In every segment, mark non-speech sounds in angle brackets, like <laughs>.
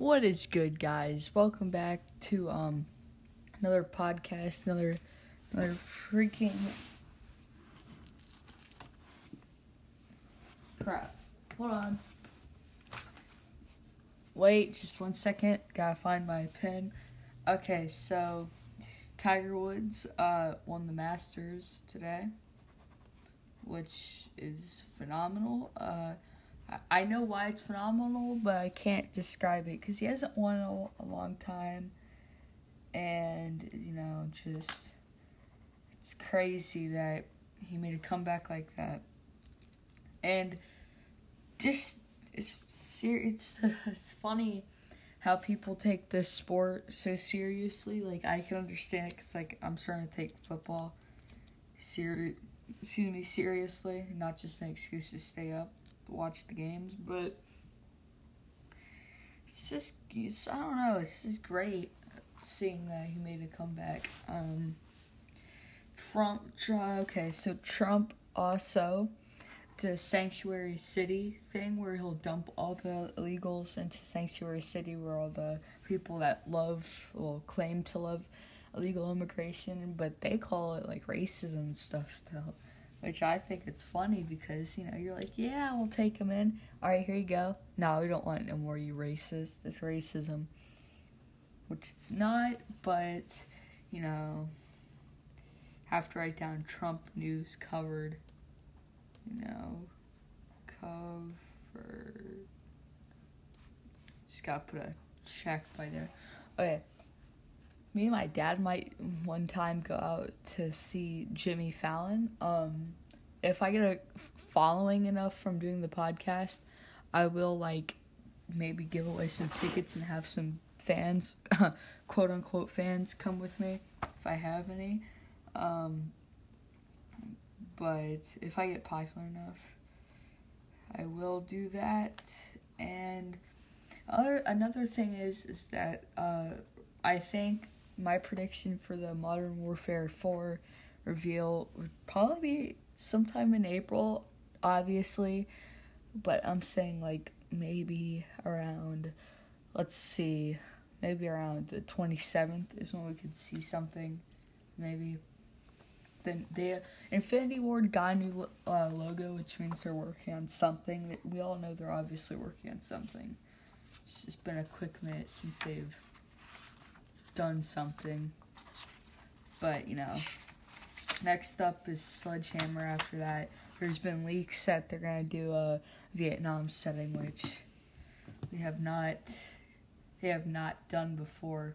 What is good, guys? Welcome back to um another podcast, another another freaking crap. Hold on. Wait, just one second. Gotta find my pen. Okay, so Tiger Woods uh won the Masters today, which is phenomenal. Uh I know why it's phenomenal, but I can't describe it because he hasn't won a, a long time, and you know, just it's crazy that he made a comeback like that, and just it's it's <laughs> it's funny how people take this sport so seriously. Like I can understand it because like I'm starting to take football ser- excuse me seriously, not just an excuse to stay up watch the games, but it's just it's, I don't know. It's just great seeing that he made a comeback. Um, Trump, okay, so Trump also the sanctuary city thing where he'll dump all the illegals into sanctuary city where all the people that love will claim to love illegal immigration but they call it like racism and stuff still which I think it's funny because you know you're like, yeah, we'll take him in. All right, here you go. No, we don't want no more. You racist. It's racism, which it's not. But you know, have to write down Trump news covered. You know, cover. Just gotta put a check by there. Okay me and my dad might one time go out to see Jimmy Fallon. Um, if I get a following enough from doing the podcast, I will like maybe give away some tickets and have some fans, <laughs> quote unquote fans, come with me if I have any. Um, but if I get popular enough, I will do that. And other another thing is is that uh, I think my prediction for the Modern Warfare 4 reveal would probably be sometime in April, obviously. But I'm saying like maybe around, let's see, maybe around the 27th is when we could see something. Maybe. Then they Infinity Ward got a new uh, logo, which means they're working on something. We all know they're obviously working on something. It's just been a quick minute since they've done something. But, you know, next up is Sledgehammer after that. There's been leaks that they're going to do a Vietnam setting, which they have not they have not done before.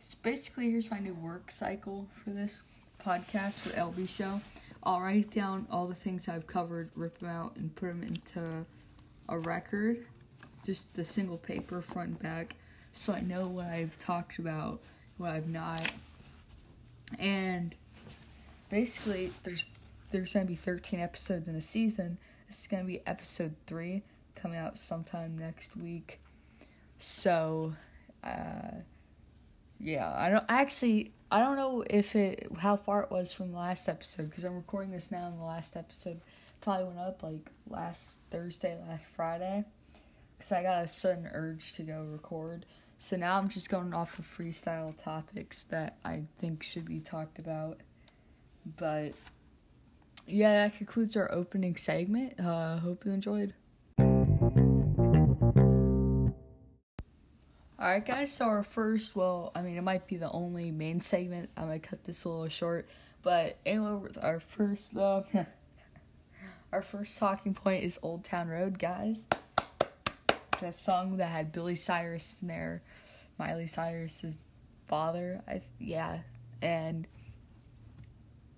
So basically, here's my new work cycle for this podcast for LB Show. I'll write down all the things I've covered, rip them out, and put them into a record, just the single paper front and back so I know what I've talked about, what I've not. And basically, there's there's gonna be 13 episodes in a season. This is gonna be episode three, coming out sometime next week. So, uh, yeah, I don't actually. I don't know if it how far it was from the last episode because I'm recording this now, and the last episode probably went up like last Thursday, last Friday, because I got a sudden urge to go record. So now I'm just going off of freestyle topics that I think should be talked about. But yeah, that concludes our opening segment. Uh, hope you enjoyed. Alright, guys, so our first, well, I mean, it might be the only main segment. I'm gonna cut this a little short, but anyway, our first, uh, <laughs> our first talking point is Old Town Road, guys that song that had Billy Cyrus in there, Miley Cyrus's father. I yeah, and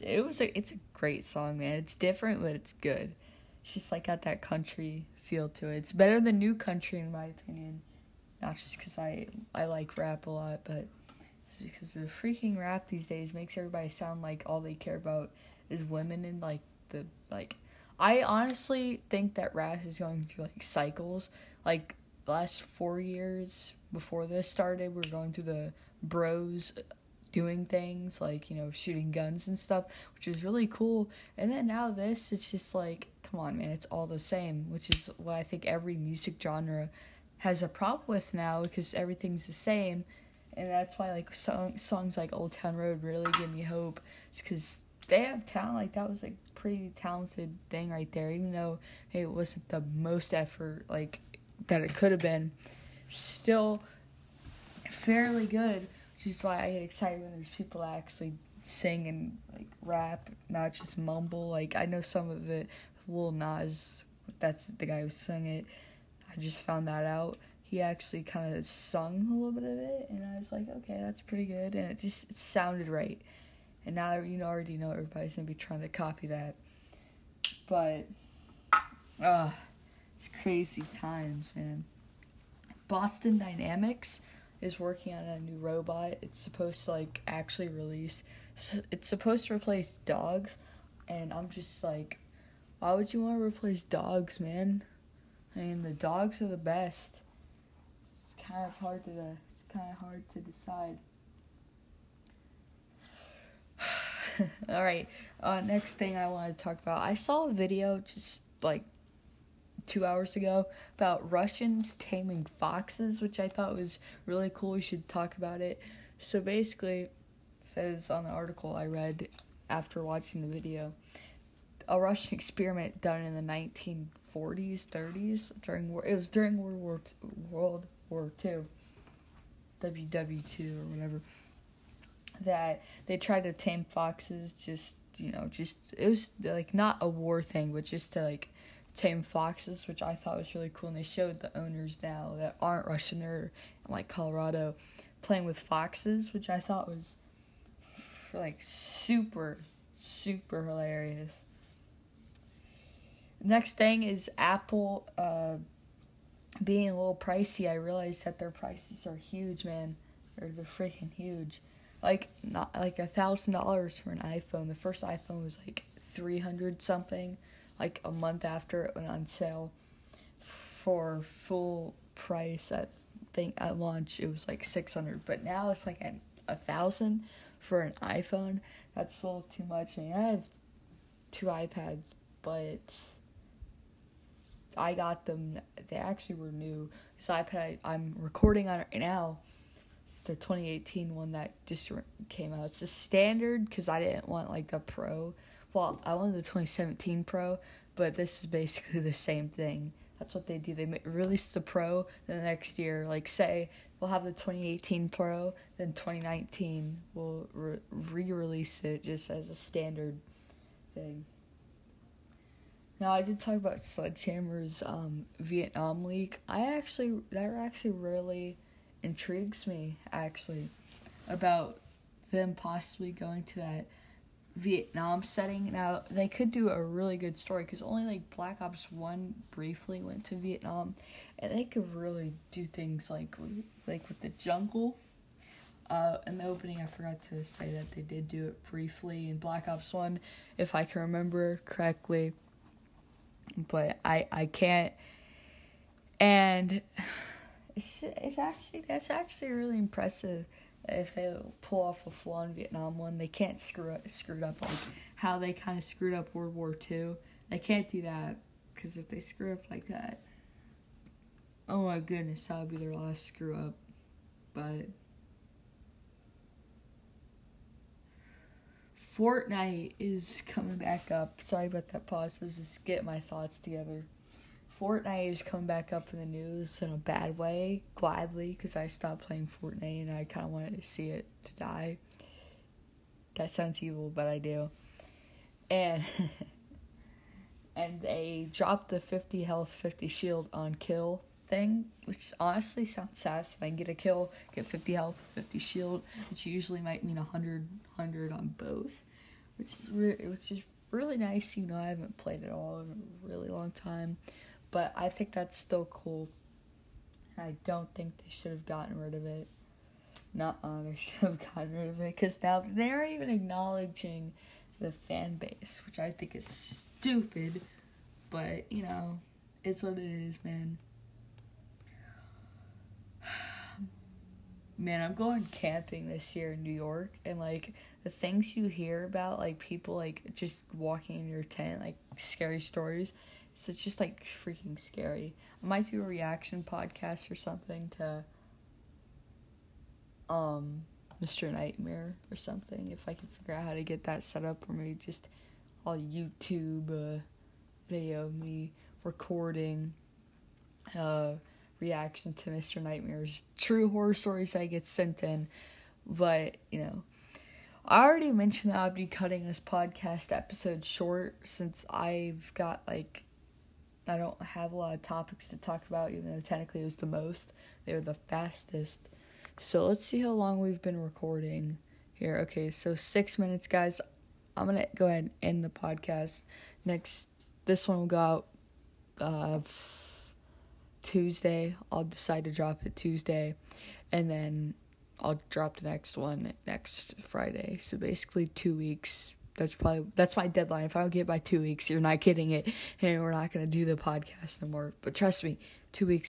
it was a it's a great song, man. It's different, but it's good. It's just like got that country feel to it. It's better than new country in my opinion. Not just because I I like rap a lot, but it's because the freaking rap these days makes everybody sound like all they care about is women and like the like I honestly think that rap is going through like cycles. Like last four years before this started, we are going through the bros uh, doing things like you know shooting guns and stuff, which is really cool. And then now this, it's just like come on, man, it's all the same, which is what I think every music genre has a problem with now because everything's the same, and that's why like song, songs like Old Town Road really give me hope. It's because they have talent. Like that was like pretty talented thing right there, even though hey, it wasn't the most effort like that it could have been. Still fairly good, which is why I get excited when there's people that actually sing and like rap, not just mumble. Like I know some of it with Lil Nas, that's the guy who sung it. I just found that out. He actually kind of sung a little bit of it, and I was like, okay, that's pretty good, and it just it sounded right. And now you already know everybody's gonna be trying to copy that, but, uh, it's crazy times, man. Boston Dynamics is working on a new robot. It's supposed to like actually release. It's supposed to replace dogs, and I'm just like, why would you want to replace dogs, man? I mean, the dogs are the best. It's kind of hard to it's kind of hard to decide. <laughs> All right. Uh, next thing I want to talk about. I saw a video just like two hours ago about Russians taming foxes, which I thought was really cool. We should talk about it. So basically, it says on the article I read after watching the video, a Russian <laughs> experiment done in the 1940s, 30s during war. It was during World War World War Two, WW2 or whatever. That they tried to tame foxes, just you know, just it was like not a war thing, but just to like tame foxes, which I thought was really cool. And they showed the owners now that aren't Russian, they're like Colorado, playing with foxes, which I thought was like super, super hilarious. Next thing is Apple uh, being a little pricey. I realized that their prices are huge, man. They're, they're freaking huge. Like not like a thousand dollars for an iPhone. The first iPhone was like three hundred something like a month after it went on sale. For full price I think at launch it was like 600 but now it's like a thousand for an iphone. That's a little too much. I, I have two ipads but i got them. They actually were new. This ipad I, i'm recording on right now the 2018 one that just came out it's a standard because i didn't want like the pro well, I wanted the 2017 Pro, but this is basically <laughs> the same thing. That's what they do. They release the Pro the next year. Like, say, we'll have the 2018 Pro, then 2019 we'll re release it just as a standard thing. Now, I did talk about Sledgehammer's um, Vietnam leak. I actually, that actually really intrigues me, actually, about them possibly going to that Vietnam setting. Now they could do a really good story because only like Black Ops One briefly went to Vietnam, and they could really do things like like with the jungle. Uh, in the opening, I forgot to say that they did do it briefly in Black Ops One, if I can remember correctly. But I I can't, and it's it's actually that's actually really impressive if they pull off a full-on Vietnam one, they can't screw up, screw it up like how they kind of screwed up World War II. They can't do that because if they screw up like that, oh my goodness, that would be their last screw up. But Fortnite is coming back up. Sorry about that pause. Let's just get my thoughts together. Fortnite is coming back up in the news in a bad way, gladly, because I stopped playing Fortnite and I kind of wanted to see it to die. That sounds evil, but I do. And <laughs> and they dropped the 50 health, 50 shield on kill thing, which honestly sounds satisfying. Get a kill, get 50 health, 50 shield, which usually might mean 100, 100 on both, which is re- which is really nice. You know, I haven't played it all in a really long time. But I think that's still cool. I don't think they should have gotten rid of it. Not uh, they <laughs> should have gotten rid of it because now they're even acknowledging the fan base, which I think is stupid. But you know, it's what it is, man. <sighs> Man, I'm going camping this year in New York, and like the things you hear about, like people like just walking in your tent, like scary stories So it's just like freaking scary. I might do a reaction podcast or something to um Mr. Nightmare or something if I can figure out how to get that set up or maybe just all YouTube uh, video of me recording uh reaction to Mr. Nightmare's true horror stories that get sent in. But, you know, I already mentioned that I'd be cutting this podcast episode short since I've got like I don't have a lot of topics to talk about, even though technically it was the most. They were the fastest. So let's see how long we've been recording here. Okay, so six minutes, guys. I'm gonna go ahead and end the podcast. Next, this one will go out uh, Tuesday. I'll decide to drop it Tuesday, and then I'll drop the next one next Friday. So basically, two weeks that's probably that's my deadline. If I don't get by two weeks, you're not getting it, and we're not gonna do the podcast no more. But trust me, two weeks